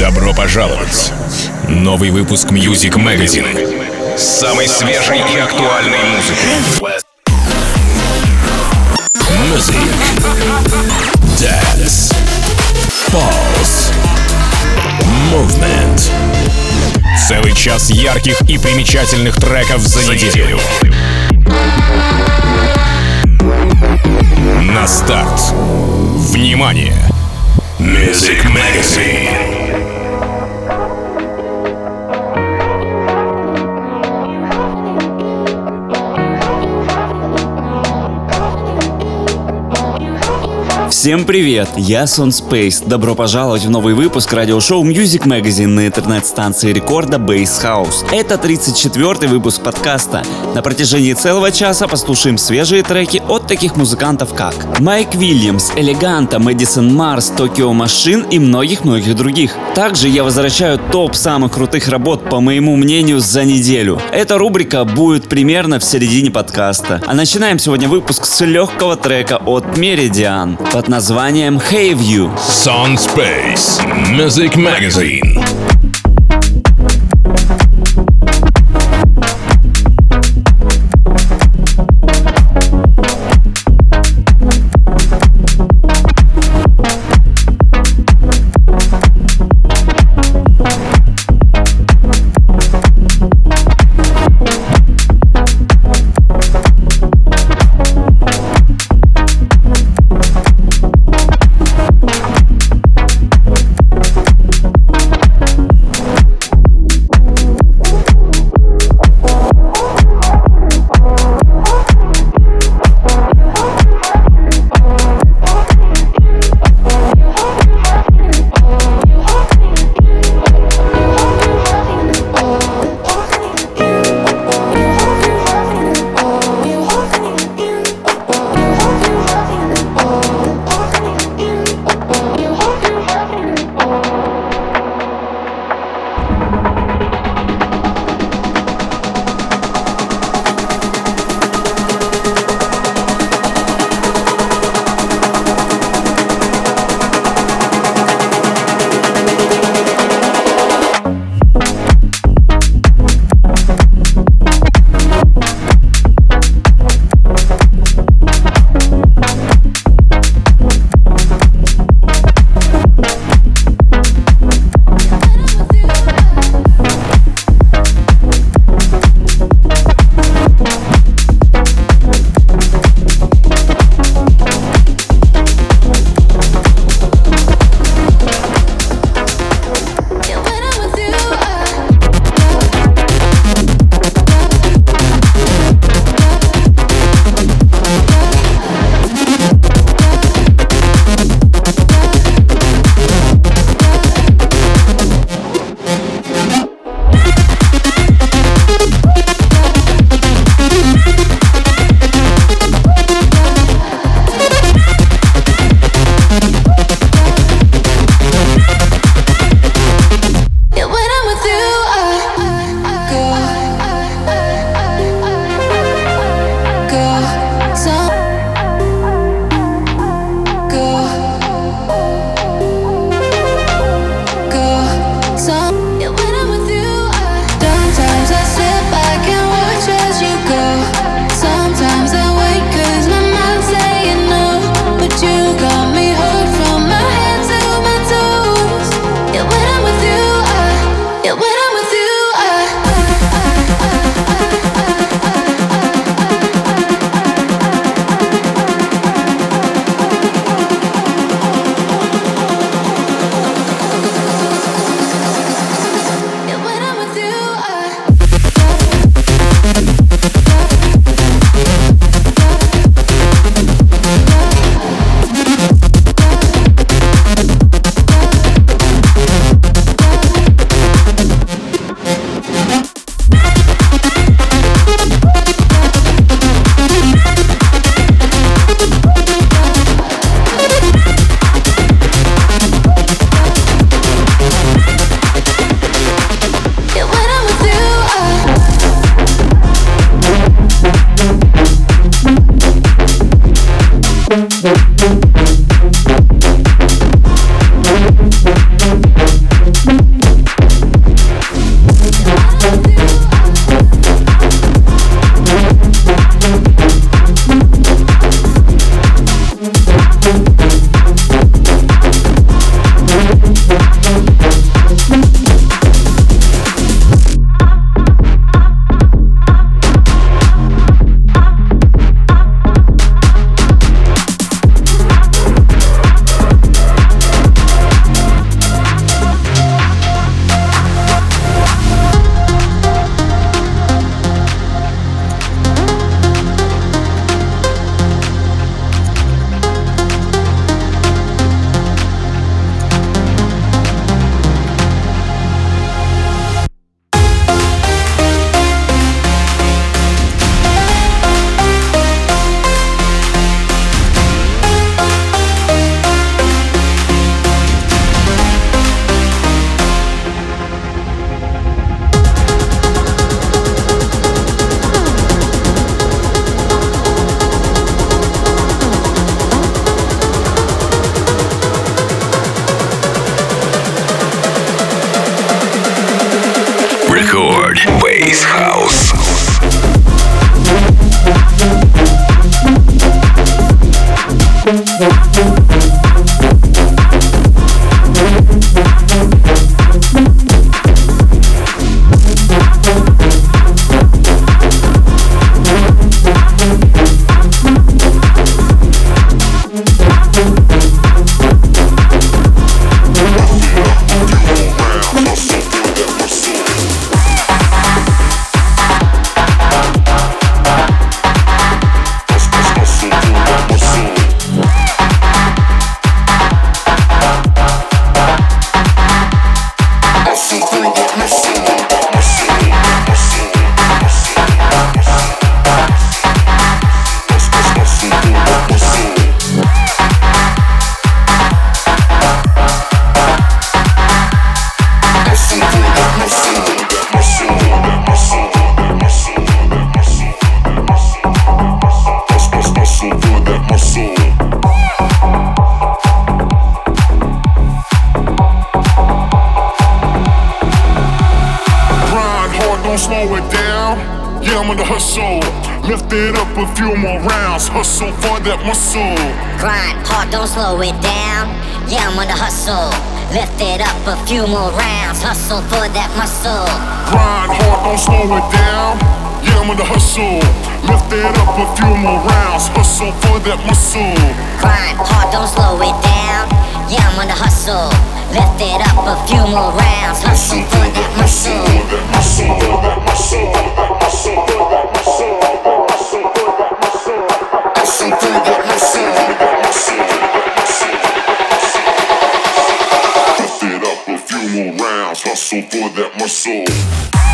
Добро пожаловать! Новый выпуск Music Magazine с самой свежей и актуальной музыкой. Music, Dance, Pulse, Movement. Целый час ярких и примечательных треков за неделю. На старт. Внимание! Music Magazine. Всем привет, я Сон Space. Добро пожаловать в новый выпуск радиошоу Music Magazine на интернет-станции рекорда Base House. Это 34-й выпуск подкаста. На протяжении целого часа послушаем свежие треки от таких музыкантов как Майк Вильямс, Элеганта, Мэдисон Марс, Токио Машин и многих-многих других. Также я возвращаю топ самых крутых работ, по моему мнению, за неделю. Эта рубрика будет примерно в середине подкаста. А начинаем сегодня выпуск с легкого трека от Meridian под названием Hey You. Sun Space Music Magazine. Few more rounds, hustle for that muscle. Grind hard, don't slow it down. Yeah, I'm on the hustle. Lift it up a few more rounds, hustle for that muscle. Grind hard, don't slow it down. Yeah, I'm on the hustle. Lift it up a few more rounds, hustle for that muscle. Grind hard, don't slow it down. Yeah, I'm on the hustle Lift it up a few more rounds. Listen for that muscle. For that Hustle for that muscle.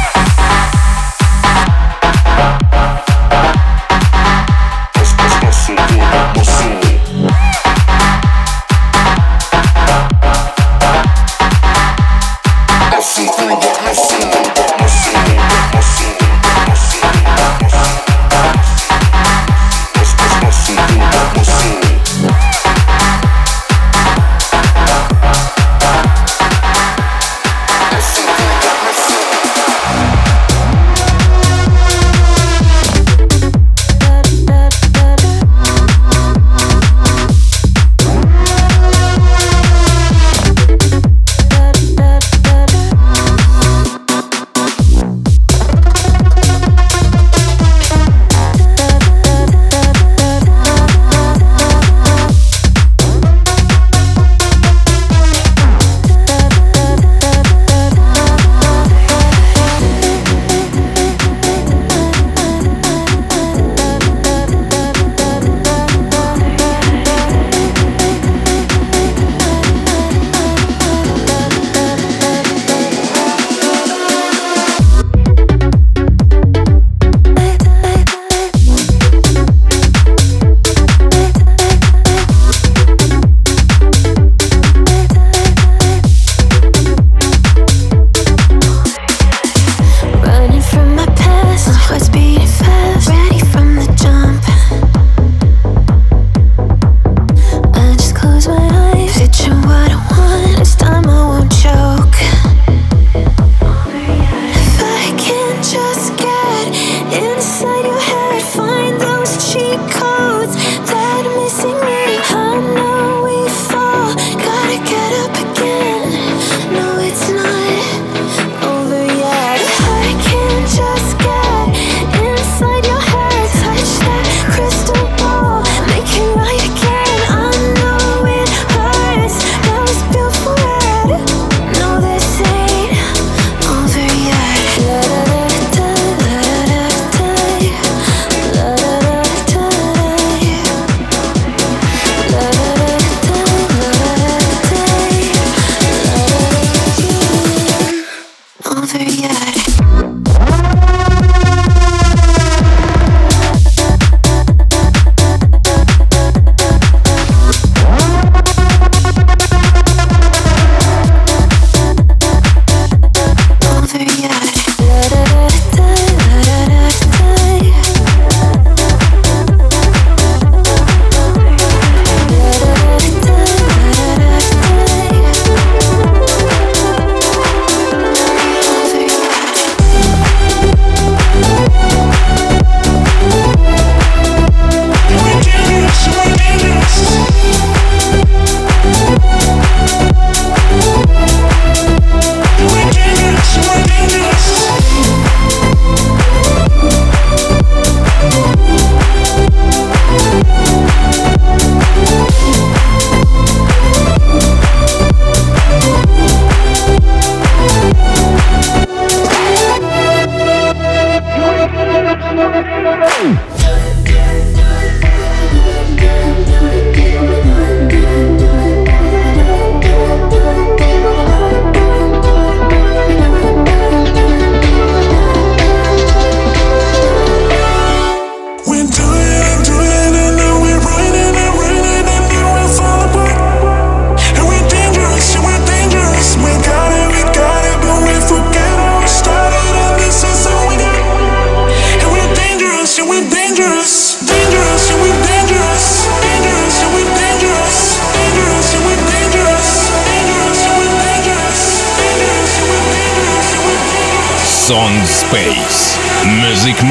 Music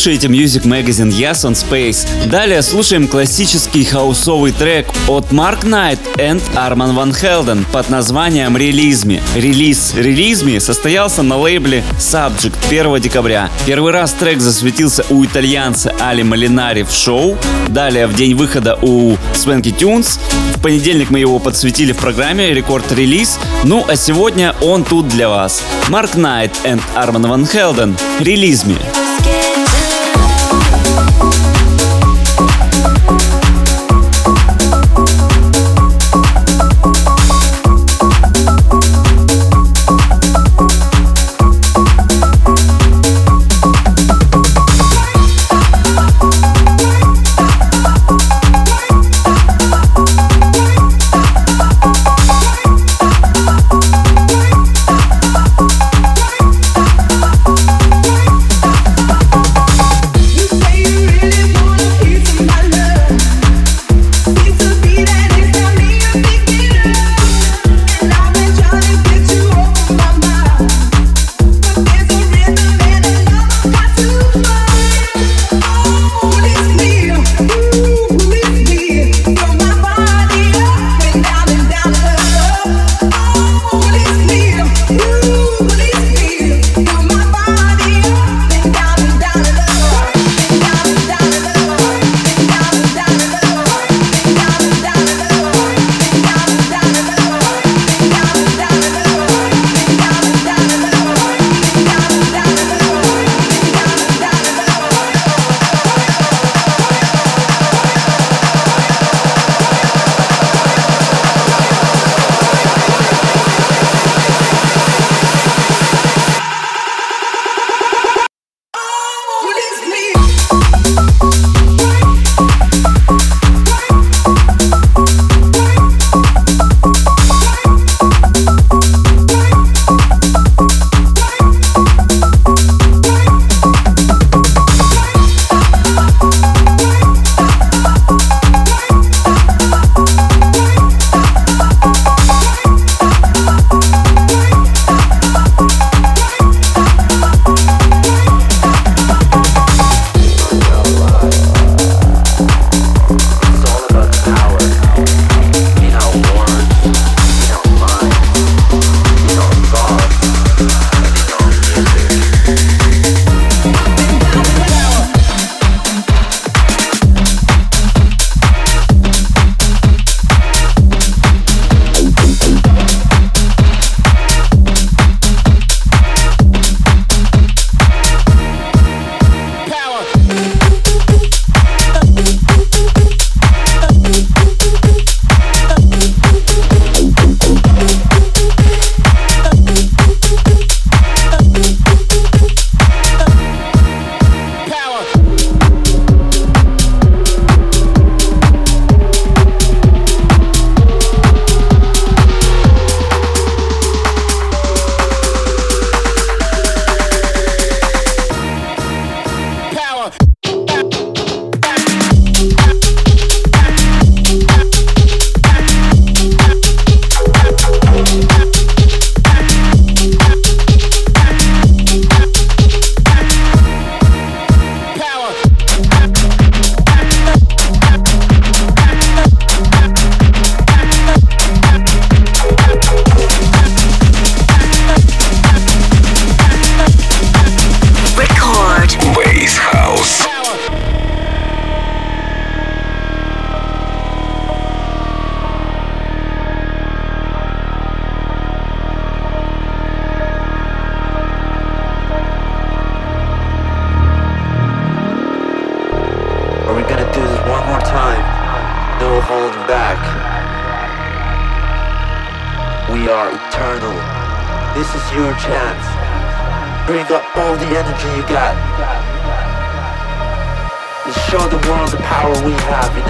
слушаете Music Magazine Yes on Space. Далее слушаем классический хаусовый трек от Mark Knight and Arman Van Helden под названием «Релизми». Релиз «Релизми» состоялся на лейбле Subject 1 декабря. Первый раз трек засветился у итальянца Али Малинари в шоу, далее в день выхода у Swanky Tunes. В понедельник мы его подсветили в программе Рекорд Релиз. Ну а сегодня он тут для вас. Mark Knight and Arman Van Helden. «Релизми». holding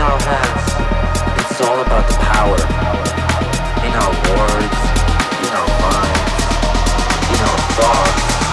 in our hands. It's all about the power. In our words, in our minds, in our thoughts,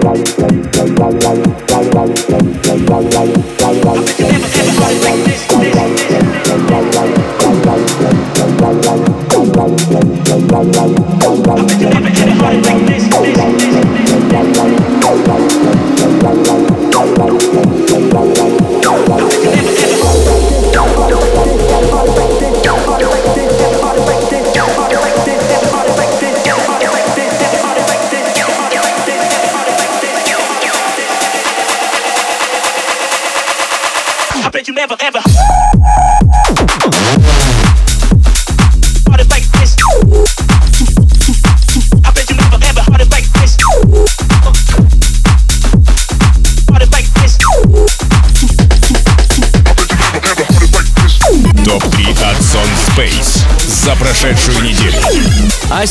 Bye. Bye. Bye.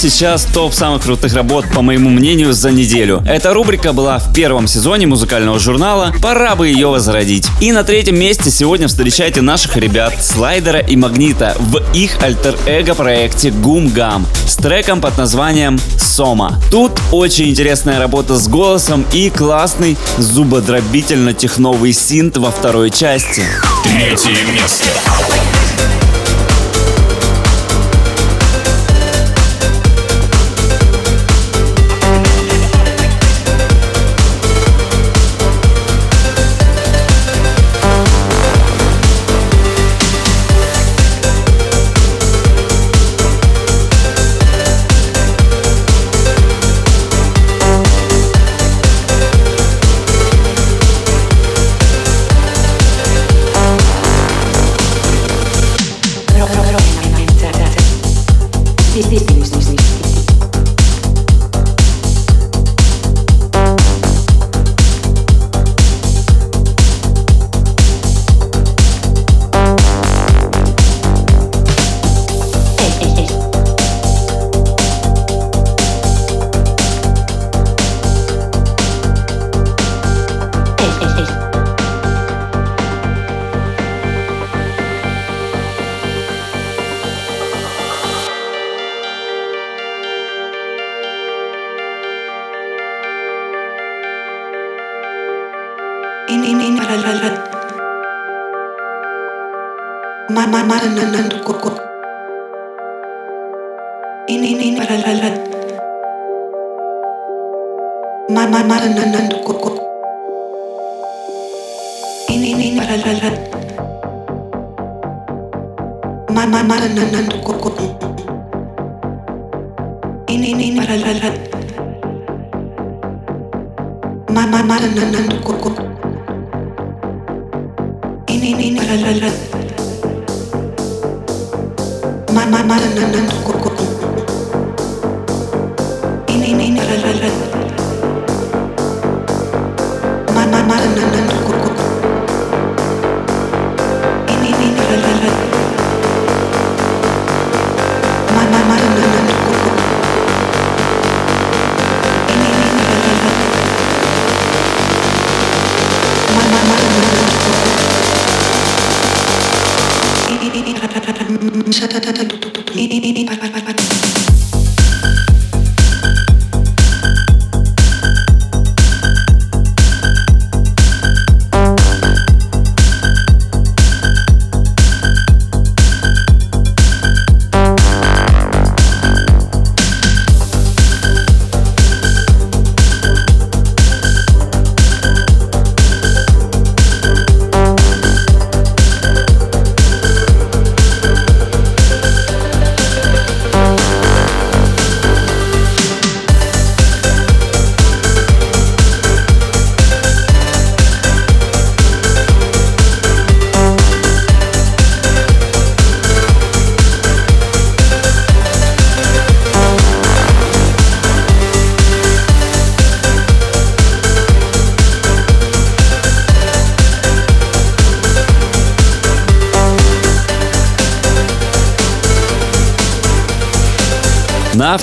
Сейчас топ самых крутых работ, по моему мнению, за неделю. Эта рубрика была в первом сезоне музыкального журнала, пора бы ее возродить. И на третьем месте сегодня встречайте наших ребят Слайдера и Магнита в их альтер-эго проекте Гум Гам с треком под названием Сома. Тут очень интересная работа с голосом и классный зубодробительно-техновый синт во второй части. Третье место.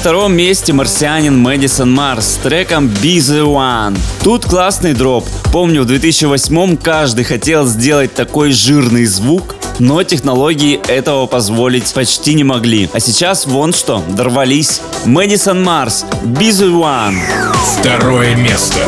Втором месте марсианин Мэдисон Марс с треком The One. Тут классный дроп. Помню, в 2008 каждый хотел сделать такой жирный звук, но технологии этого позволить почти не могли. А сейчас вон что, дорвались. Мэдисон Марс, The One. Второе место.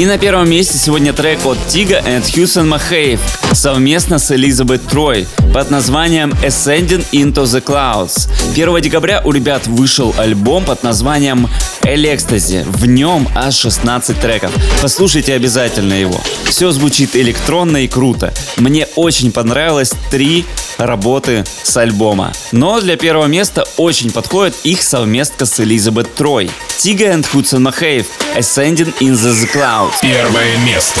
И на первом месте сегодня трек от Тига and Хьюсон Махейв совместно с Элизабет Трой под названием Ascending into the Clouds. 1 декабря у ребят вышел альбом под названием Electasy. В нем аж 16 треков. Послушайте обязательно его. Все звучит электронно и круто. Мне очень понравилось три работы с альбома. Но для первого места очень подходит их совместка с Элизабет Трой. Тига and Худсон Махейв Ascending in the Clouds. Первое место.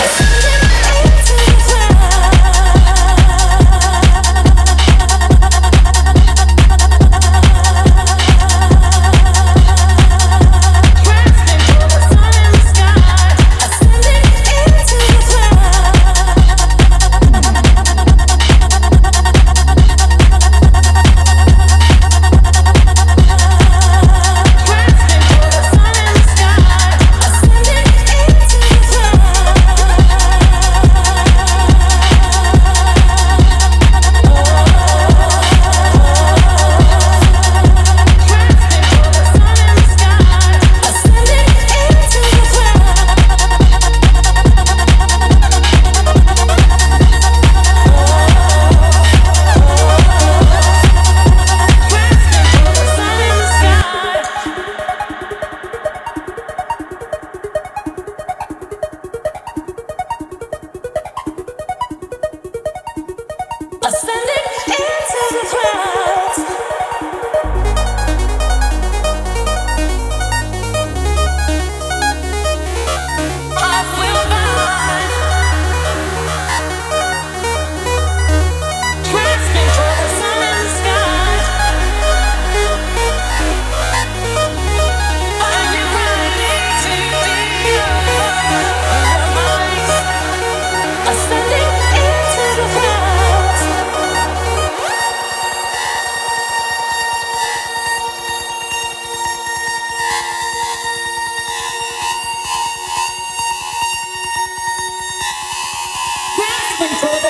control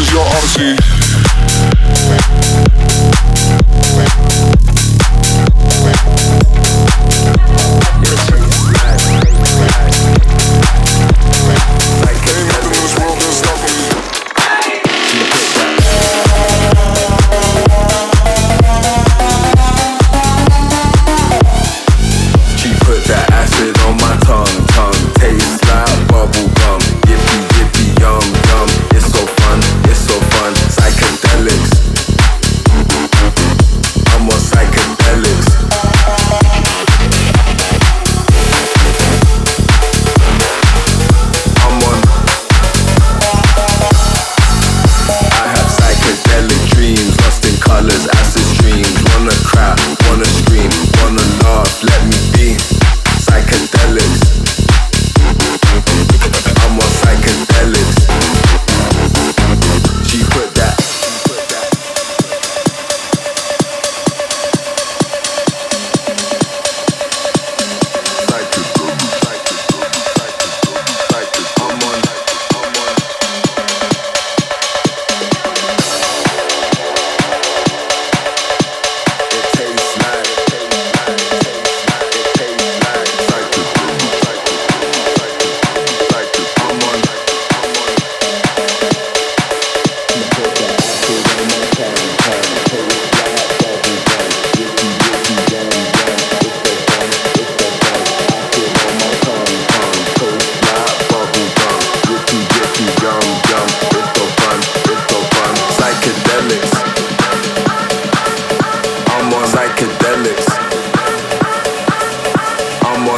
is your odyssey?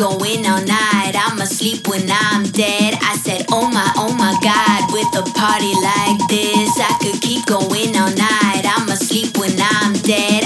going all night. I'ma sleep when I'm dead. I said, oh my, oh my god, with a party like this, I could keep going all night. I'ma sleep when I'm dead.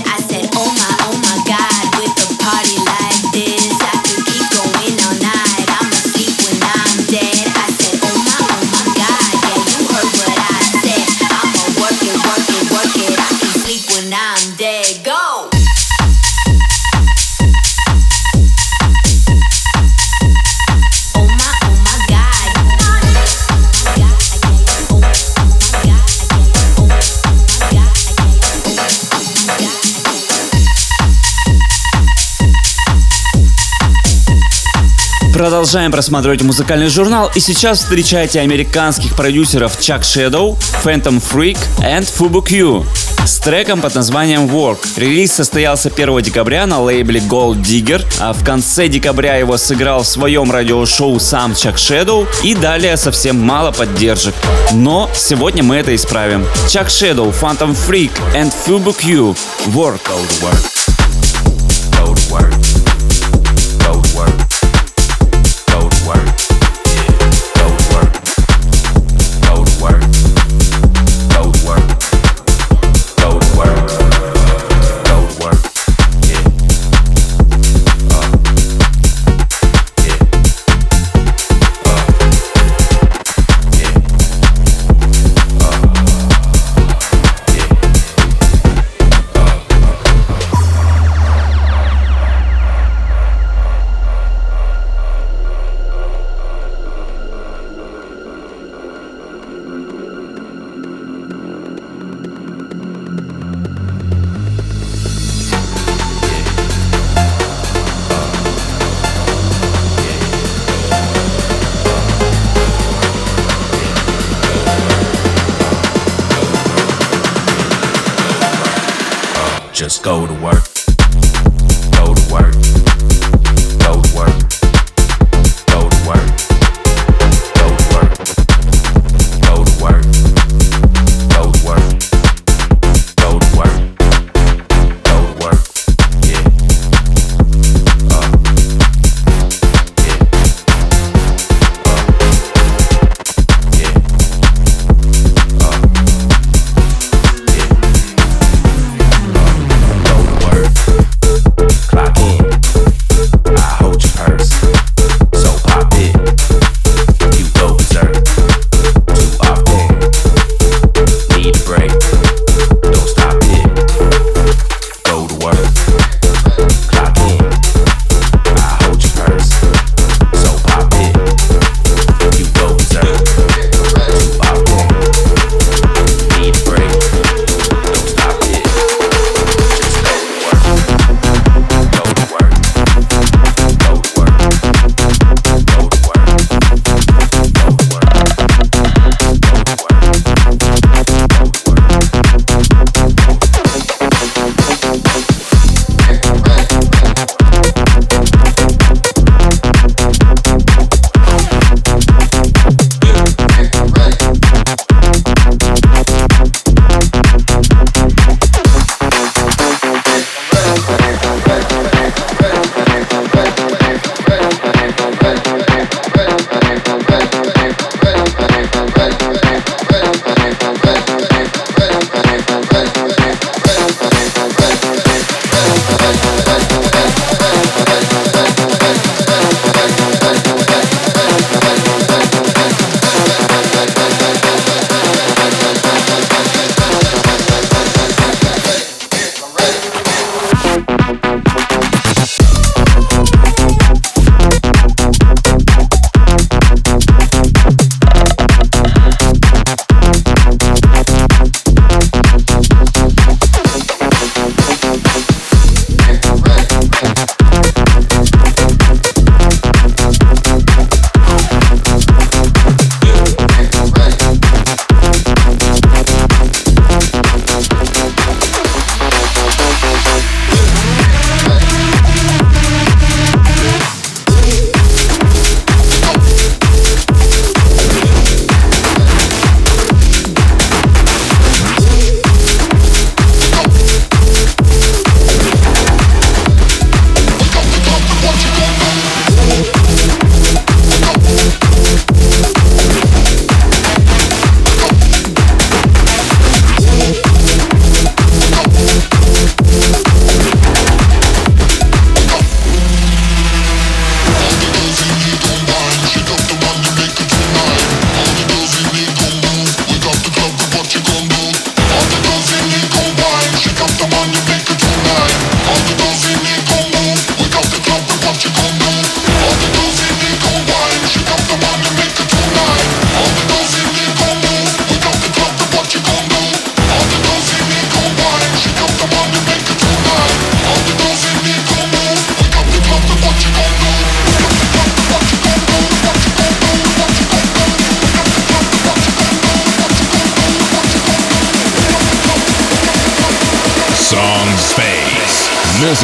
Продолжаем просматривать музыкальный журнал и сейчас встречайте американских продюсеров Chuck Shadow, Phantom Freak и Fubu Q с треком под названием Work. Релиз состоялся 1 декабря на лейбле Gold Digger, а в конце декабря его сыграл в своем радиошоу сам Chuck Shadow и далее совсем мало поддержек. Но сегодня мы это исправим. Chuck Shadow, Phantom Freak and Fubu Q. Work. Work. Work.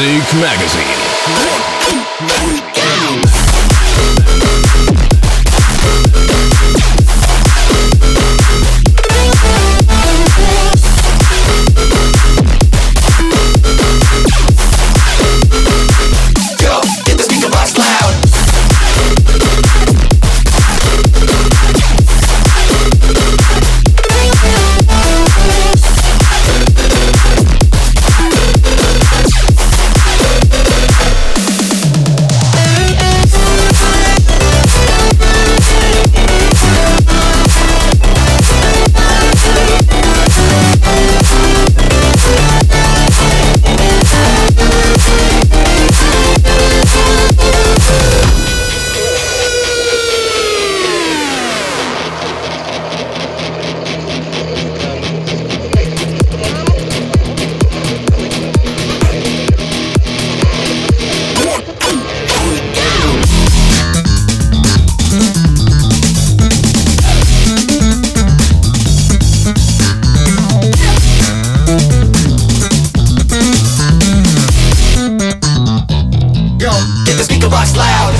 Music Magazine. the box loud.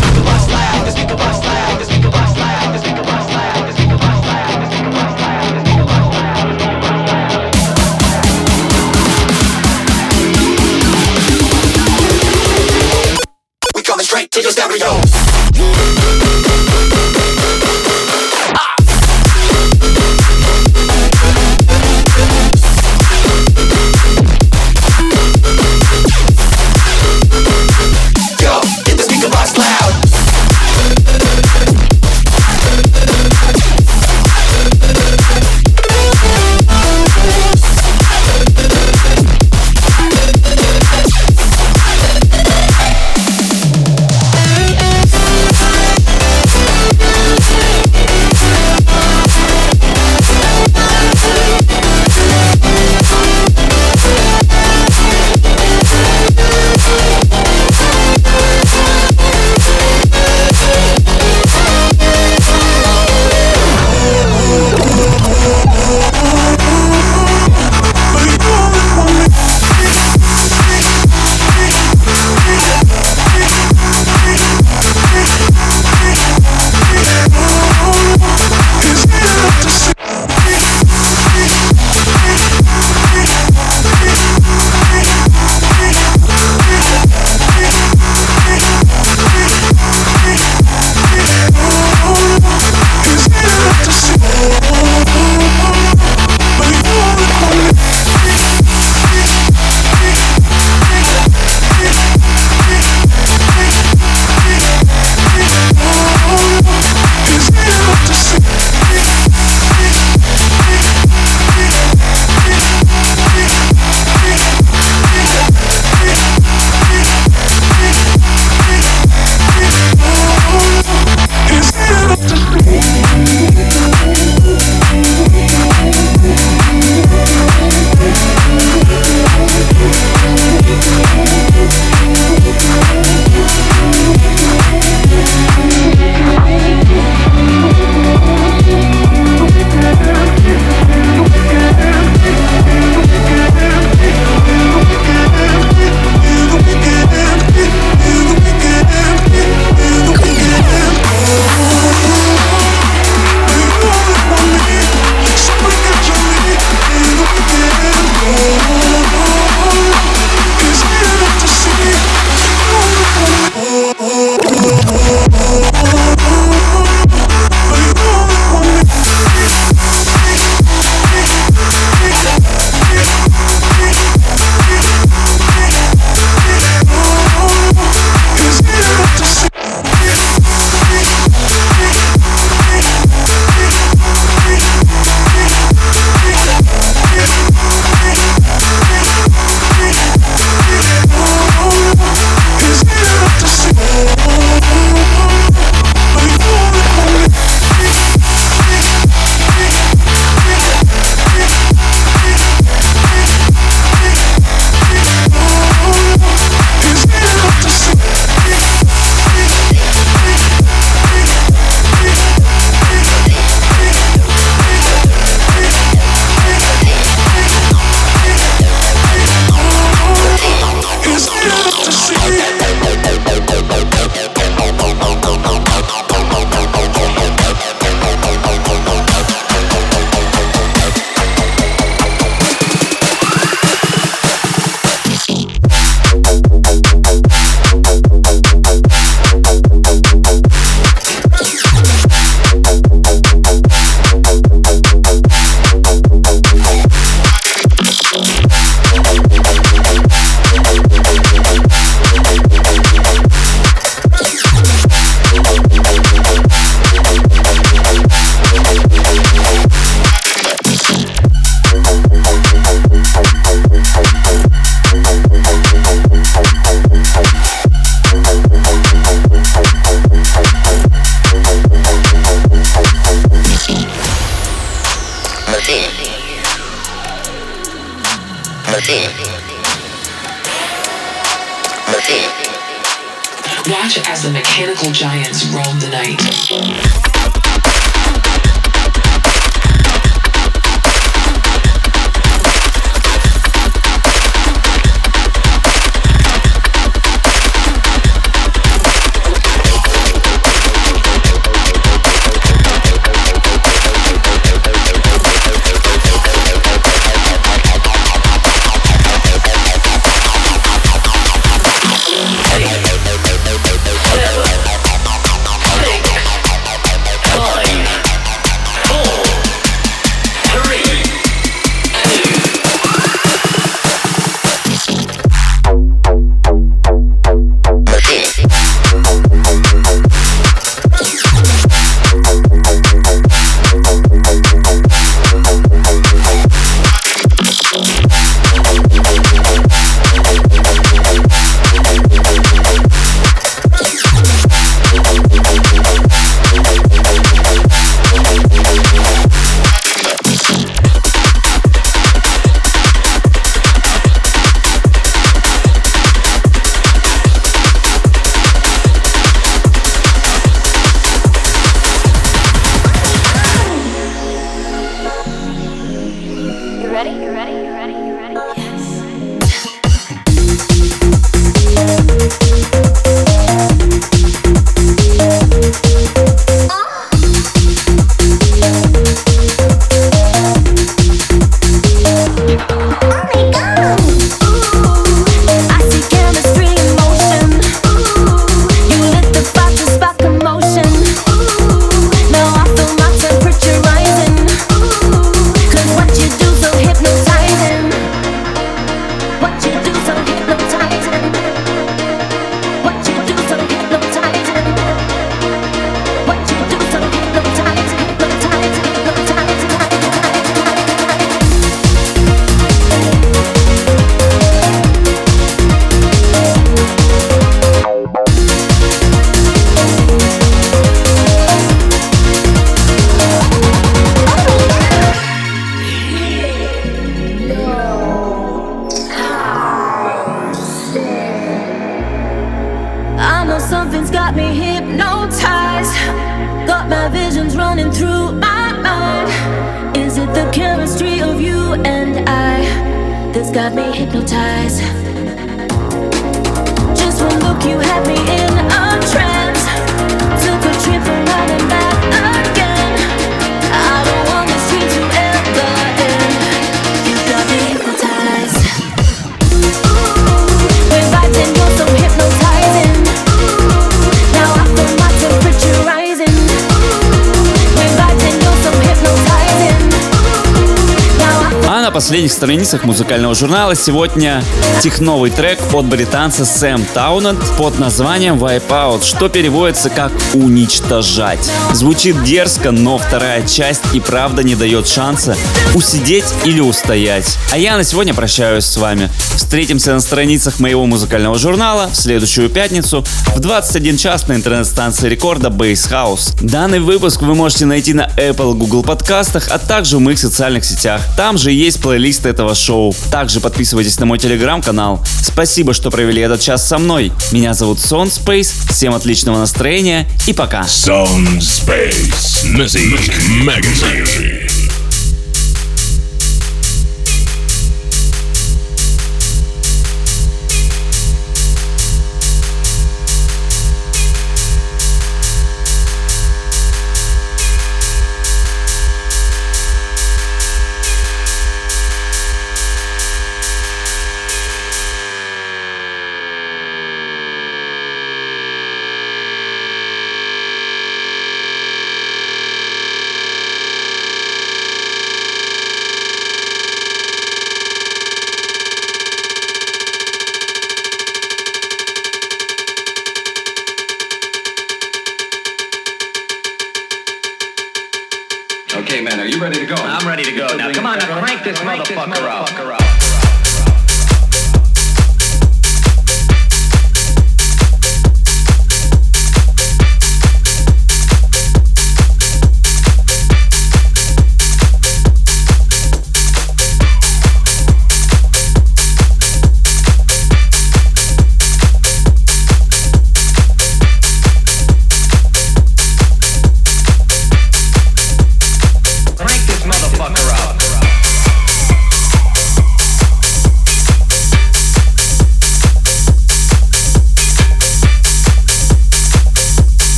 Последних страницах музыкального журнала сегодня техновый трек от британца Сэм Таунет под названием Wipeout, что переводится как «уничтожать». Звучит дерзко, но вторая часть и правда не дает шанса усидеть или устоять. А я на сегодня прощаюсь с вами. Встретимся на страницах моего музыкального журнала в следующую пятницу в 21 час на интернет-станции рекорда Base House. Данный выпуск вы можете найти на Apple, Google подкастах, а также в моих социальных сетях. Там же есть плейлист этого шоу. Также подписывайтесь на мой телеграм-канал. Спасибо, что провели этот час со мной. Меня зовут Sound Space. Всем отличного настроения и пока. Sound Space Music Magazine.